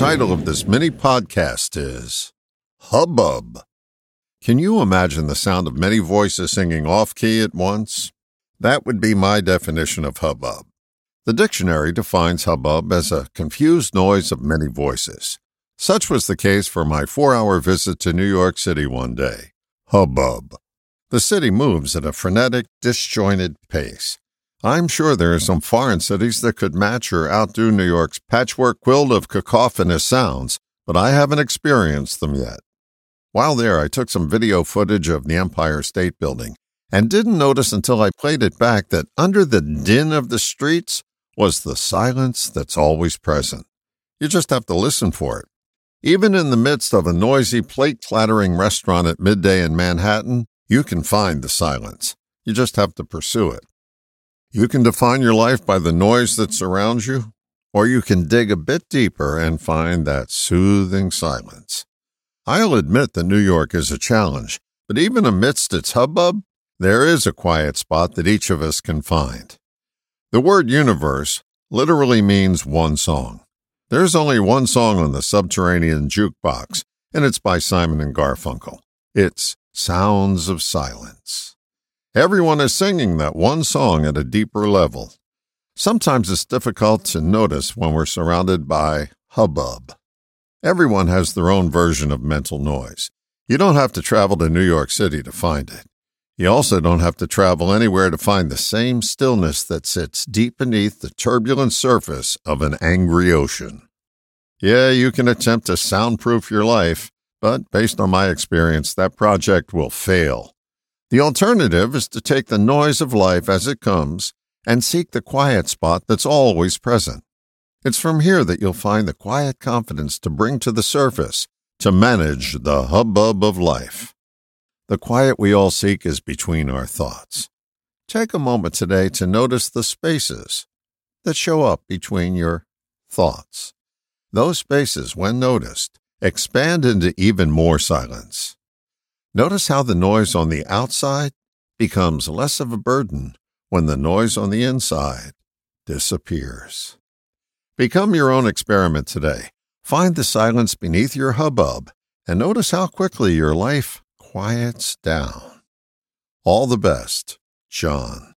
title of this mini podcast is Hubbub. Can you imagine the sound of many voices singing off key at once? That would be my definition of hubbub. The dictionary defines hubbub as a confused noise of many voices. Such was the case for my four hour visit to New York City one day. Hubbub. The city moves at a frenetic, disjointed pace. I'm sure there are some foreign cities that could match or outdo New York's patchwork quilt of cacophonous sounds, but I haven't experienced them yet. While there, I took some video footage of the Empire State Building and didn't notice until I played it back that under the din of the streets was the silence that's always present. You just have to listen for it. Even in the midst of a noisy, plate clattering restaurant at midday in Manhattan, you can find the silence. You just have to pursue it. You can define your life by the noise that surrounds you, or you can dig a bit deeper and find that soothing silence. I'll admit that New York is a challenge, but even amidst its hubbub, there is a quiet spot that each of us can find. The word universe literally means one song. There's only one song on the subterranean jukebox, and it's by Simon and Garfunkel. It's Sounds of Silence. Everyone is singing that one song at a deeper level. Sometimes it's difficult to notice when we're surrounded by hubbub. Everyone has their own version of mental noise. You don't have to travel to New York City to find it. You also don't have to travel anywhere to find the same stillness that sits deep beneath the turbulent surface of an angry ocean. Yeah, you can attempt to soundproof your life, but based on my experience, that project will fail. The alternative is to take the noise of life as it comes and seek the quiet spot that's always present. It's from here that you'll find the quiet confidence to bring to the surface to manage the hubbub of life. The quiet we all seek is between our thoughts. Take a moment today to notice the spaces that show up between your thoughts. Those spaces, when noticed, expand into even more silence. Notice how the noise on the outside becomes less of a burden when the noise on the inside disappears. Become your own experiment today. Find the silence beneath your hubbub and notice how quickly your life quiets down. All the best, John.